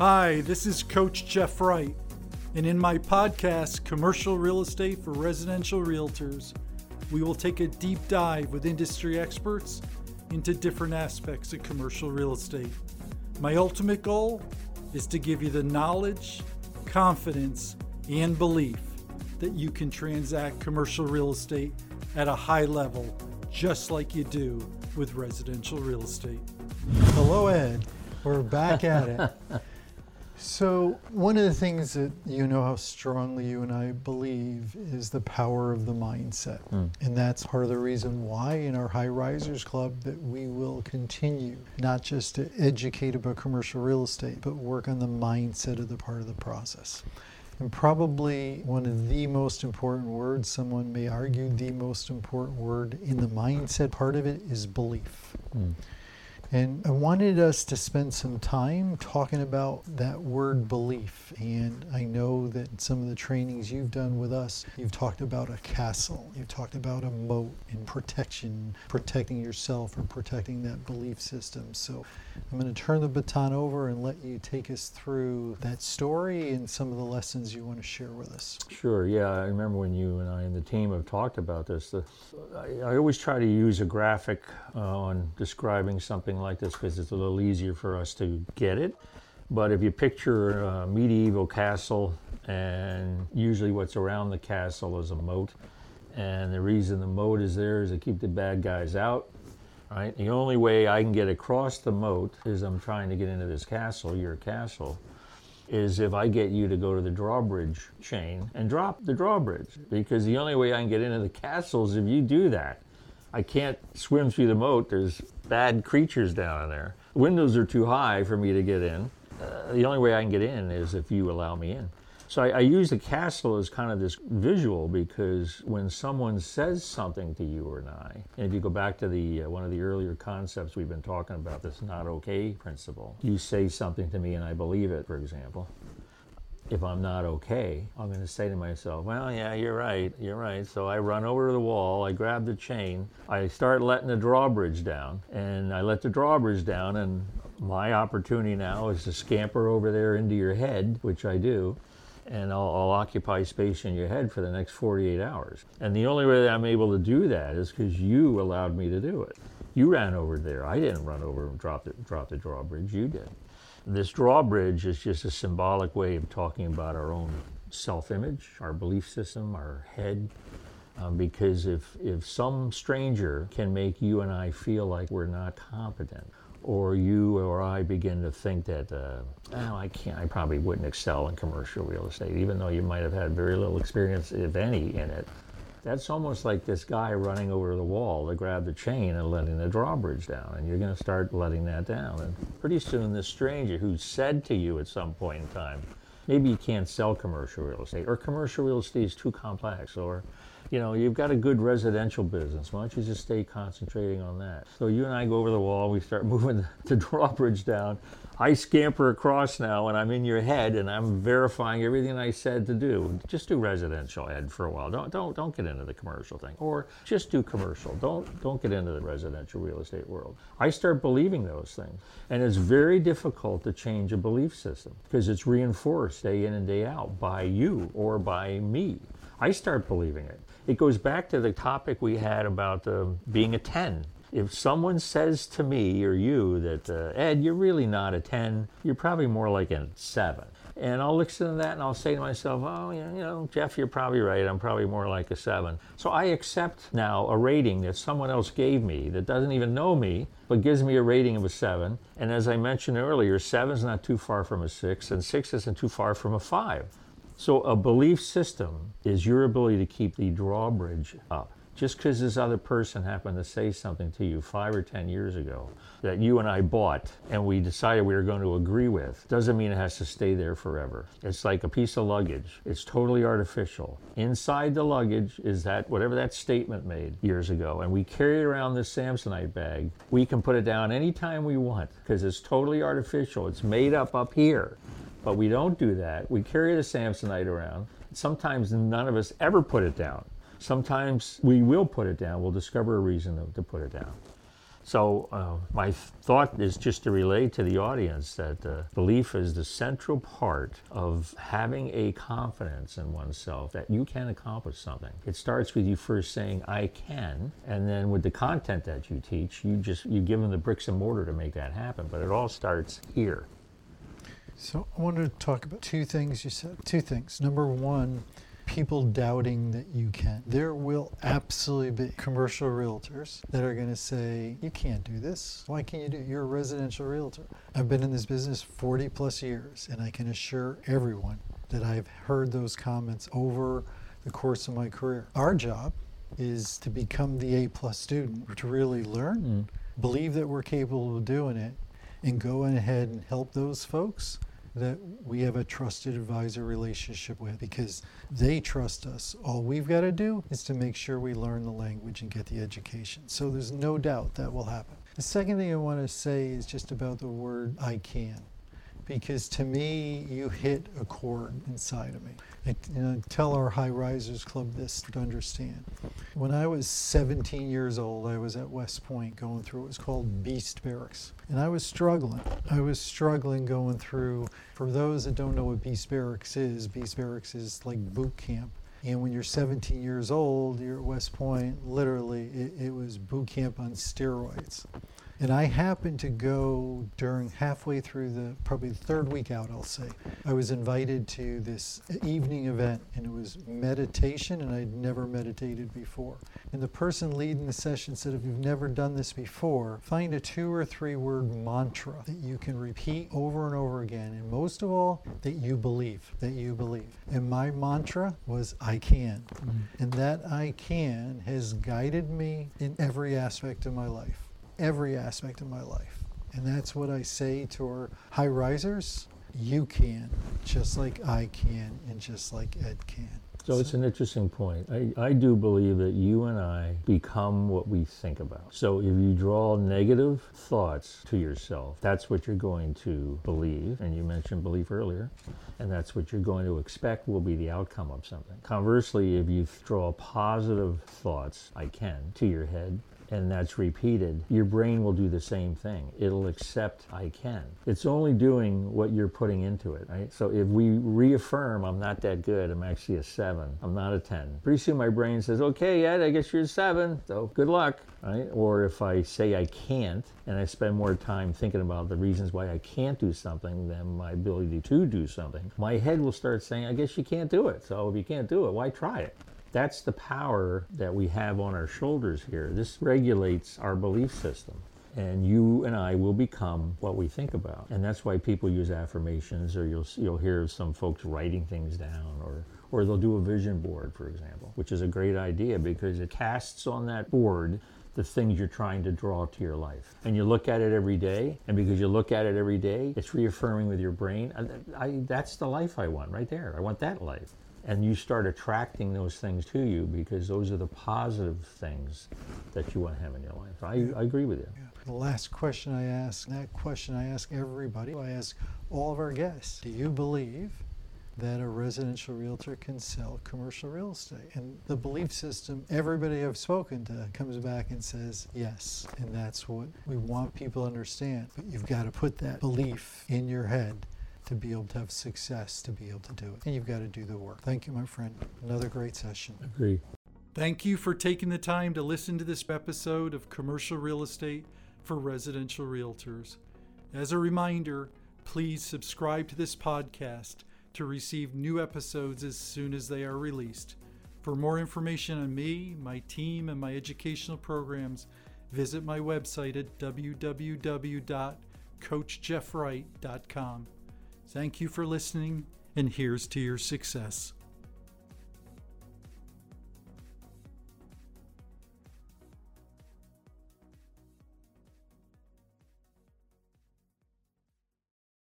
Hi, this is Coach Jeff Wright, and in my podcast, Commercial Real Estate for Residential Realtors, we will take a deep dive with industry experts into different aspects of commercial real estate. My ultimate goal is to give you the knowledge, confidence, and belief that you can transact commercial real estate at a high level, just like you do with residential real estate. Hello, Ed. We're back at it. So, one of the things that you know how strongly you and I believe is the power of the mindset. Hmm. And that's part of the reason why in our High Risers Club that we will continue not just to educate about commercial real estate, but work on the mindset of the part of the process. And probably one of the most important words, someone may argue the most important word in the mindset part of it is belief. Hmm. And I wanted us to spend some time talking about that word belief. And I know that in some of the trainings you've done with us, you've talked about a castle, you've talked about a moat and protection, protecting yourself or protecting that belief system. So I'm going to turn the baton over and let you take us through that story and some of the lessons you want to share with us. Sure. Yeah, I remember when you and I and the team have talked about this. The, I, I always try to use a graphic uh, on describing something like this because it's a little easier for us to get it. But if you picture a medieval castle, and usually what's around the castle is a moat, and the reason the moat is there is to keep the bad guys out. Right. The only way I can get across the moat is I'm trying to get into this castle, your castle, is if I get you to go to the drawbridge chain and drop the drawbridge. Because the only way I can get into the castle is if you do that. I can't swim through the moat. There's bad creatures down in there. Windows are too high for me to get in. Uh, the only way I can get in is if you allow me in. So I, I use the castle as kind of this visual because when someone says something to you or I, and if you go back to the uh, one of the earlier concepts we've been talking about, this not okay principle, you say something to me and I believe it, for example. If I'm not okay, I'm going to say to myself, well, yeah, you're right, you're right. So I run over to the wall, I grab the chain, I start letting the drawbridge down, and I let the drawbridge down, and my opportunity now is to scamper over there into your head, which I do, and I'll, I'll, occupy space in your head for the next 48 hours. And the only way that I'm able to do that is because you allowed me to do it. You ran over there. I didn't run over and drop the, drop the drawbridge. You did. This drawbridge is just a symbolic way of talking about our own self image, our belief system, our head. Um, because if, if some stranger can make you and I feel like we're not competent, or you or I begin to think that, uh, oh, I can't, I probably wouldn't excel in commercial real estate, even though you might have had very little experience, if any, in it. That's almost like this guy running over the wall to grab the chain and letting the drawbridge down. And you're going to start letting that down. And pretty soon, this stranger who said to you at some point in time, maybe you can't sell commercial real estate, or commercial real estate is too complex, or you know, you've got a good residential business. Why don't you just stay concentrating on that? So you and I go over the wall, we start moving the drawbridge down. I scamper across now and I'm in your head and I'm verifying everything I said to do. Just do residential ed for a while. Don't don't don't get into the commercial thing. Or just do commercial. Don't don't get into the residential real estate world. I start believing those things. And it's very difficult to change a belief system because it's reinforced day in and day out by you or by me. I start believing it. It goes back to the topic we had about uh, being a 10. If someone says to me or you that, uh, Ed, you're really not a 10, you're probably more like a 7. And I'll listen to that and I'll say to myself, oh, you know, Jeff, you're probably right. I'm probably more like a 7. So I accept now a rating that someone else gave me that doesn't even know me, but gives me a rating of a 7. And as I mentioned earlier, 7 is not too far from a 6, and 6 isn't too far from a 5. So a belief system is your ability to keep the drawbridge up. Just because this other person happened to say something to you five or ten years ago that you and I bought and we decided we were going to agree with doesn't mean it has to stay there forever. It's like a piece of luggage. It's totally artificial. Inside the luggage is that whatever that statement made years ago, and we carry around this Samsonite bag. We can put it down anytime we want because it's totally artificial. It's made up up here. But we don't do that. We carry the Samsonite around. Sometimes none of us ever put it down. Sometimes we will put it down. We'll discover a reason to, to put it down. So uh, my thought is just to relate to the audience that uh, belief is the central part of having a confidence in oneself that you can accomplish something. It starts with you first saying I can, and then with the content that you teach, you just you give them the bricks and mortar to make that happen. But it all starts here. So I wanted to talk about two things you said. Two things. Number one, people doubting that you can. There will absolutely be commercial realtors that are going to say, You can't do this. Why can't you do it? You're a residential realtor. I've been in this business 40 plus years, and I can assure everyone that I've heard those comments over the course of my career. Our job is to become the A plus student, to really learn, mm. believe that we're capable of doing it, and go ahead and help those folks that we have a trusted advisor relationship with because they trust us. All we've got to do is to make sure we learn the language and get the education. So there's no doubt that will happen. The second thing I want to say is just about the word I can because to me, you hit a chord inside of me. Tell our High Risers Club this to understand. When I was 17 years old, I was at West Point going through what was called Beast Barracks. And I was struggling. I was struggling going through, for those that don't know what Beast Barracks is, Beast Barracks is like boot camp. And when you're 17 years old, you're at West Point, literally, it, it was boot camp on steroids. And I happened to go during halfway through the probably the third week out, I'll say. I was invited to this evening event, and it was meditation, and I'd never meditated before. And the person leading the session said, If you've never done this before, find a two or three word mantra that you can repeat over and over again. And most of all, that you believe, that you believe. And my mantra was, I can. Mm-hmm. And that I can has guided me in every aspect of my life every aspect of my life. And that's what I say to our high risers. You can, just like I can, and just like Ed can. So, it's an interesting point. I, I do believe that you and I become what we think about. So if you draw negative thoughts to yourself, that's what you're going to believe. And you mentioned belief earlier. And that's what you're going to expect will be the outcome of something. Conversely, if you draw positive thoughts, I can, to your head, and that's repeated, your brain will do the same thing. It'll accept I can. It's only doing what you're putting into it, right? So if we reaffirm I'm not that good, I'm actually a seven, I'm not a 10. Pretty soon my brain says, okay, Ed, I guess you're a seven, so good luck, right? Or if I say I can't and I spend more time thinking about the reasons why I can't do something than my ability to do something, my head will start saying, I guess you can't do it. So if you can't do it, why try it? That's the power that we have on our shoulders here. This regulates our belief system. And you and I will become what we think about. And that's why people use affirmations, or you'll, you'll hear some folks writing things down, or, or they'll do a vision board, for example, which is a great idea because it casts on that board the things you're trying to draw to your life. And you look at it every day, and because you look at it every day, it's reaffirming with your brain. I, I, that's the life I want right there. I want that life and you start attracting those things to you because those are the positive things that you want to have in your life. I, I agree with you. Yeah. The last question I ask, that question I ask everybody, I ask all of our guests, do you believe that a residential realtor can sell commercial real estate? And the belief system, everybody I've spoken to comes back and says yes. And that's what we want people to understand. But you've got to put that belief in your head to be able to have success to be able to do it. And you've got to do the work. Thank you, my friend. Another great session. Agree. Thank you for taking the time to listen to this episode of Commercial Real Estate for Residential Realtors. As a reminder, please subscribe to this podcast to receive new episodes as soon as they are released. For more information on me, my team, and my educational programs, visit my website at www.coachjeffwright.com. Thank you for listening, and here's to your success.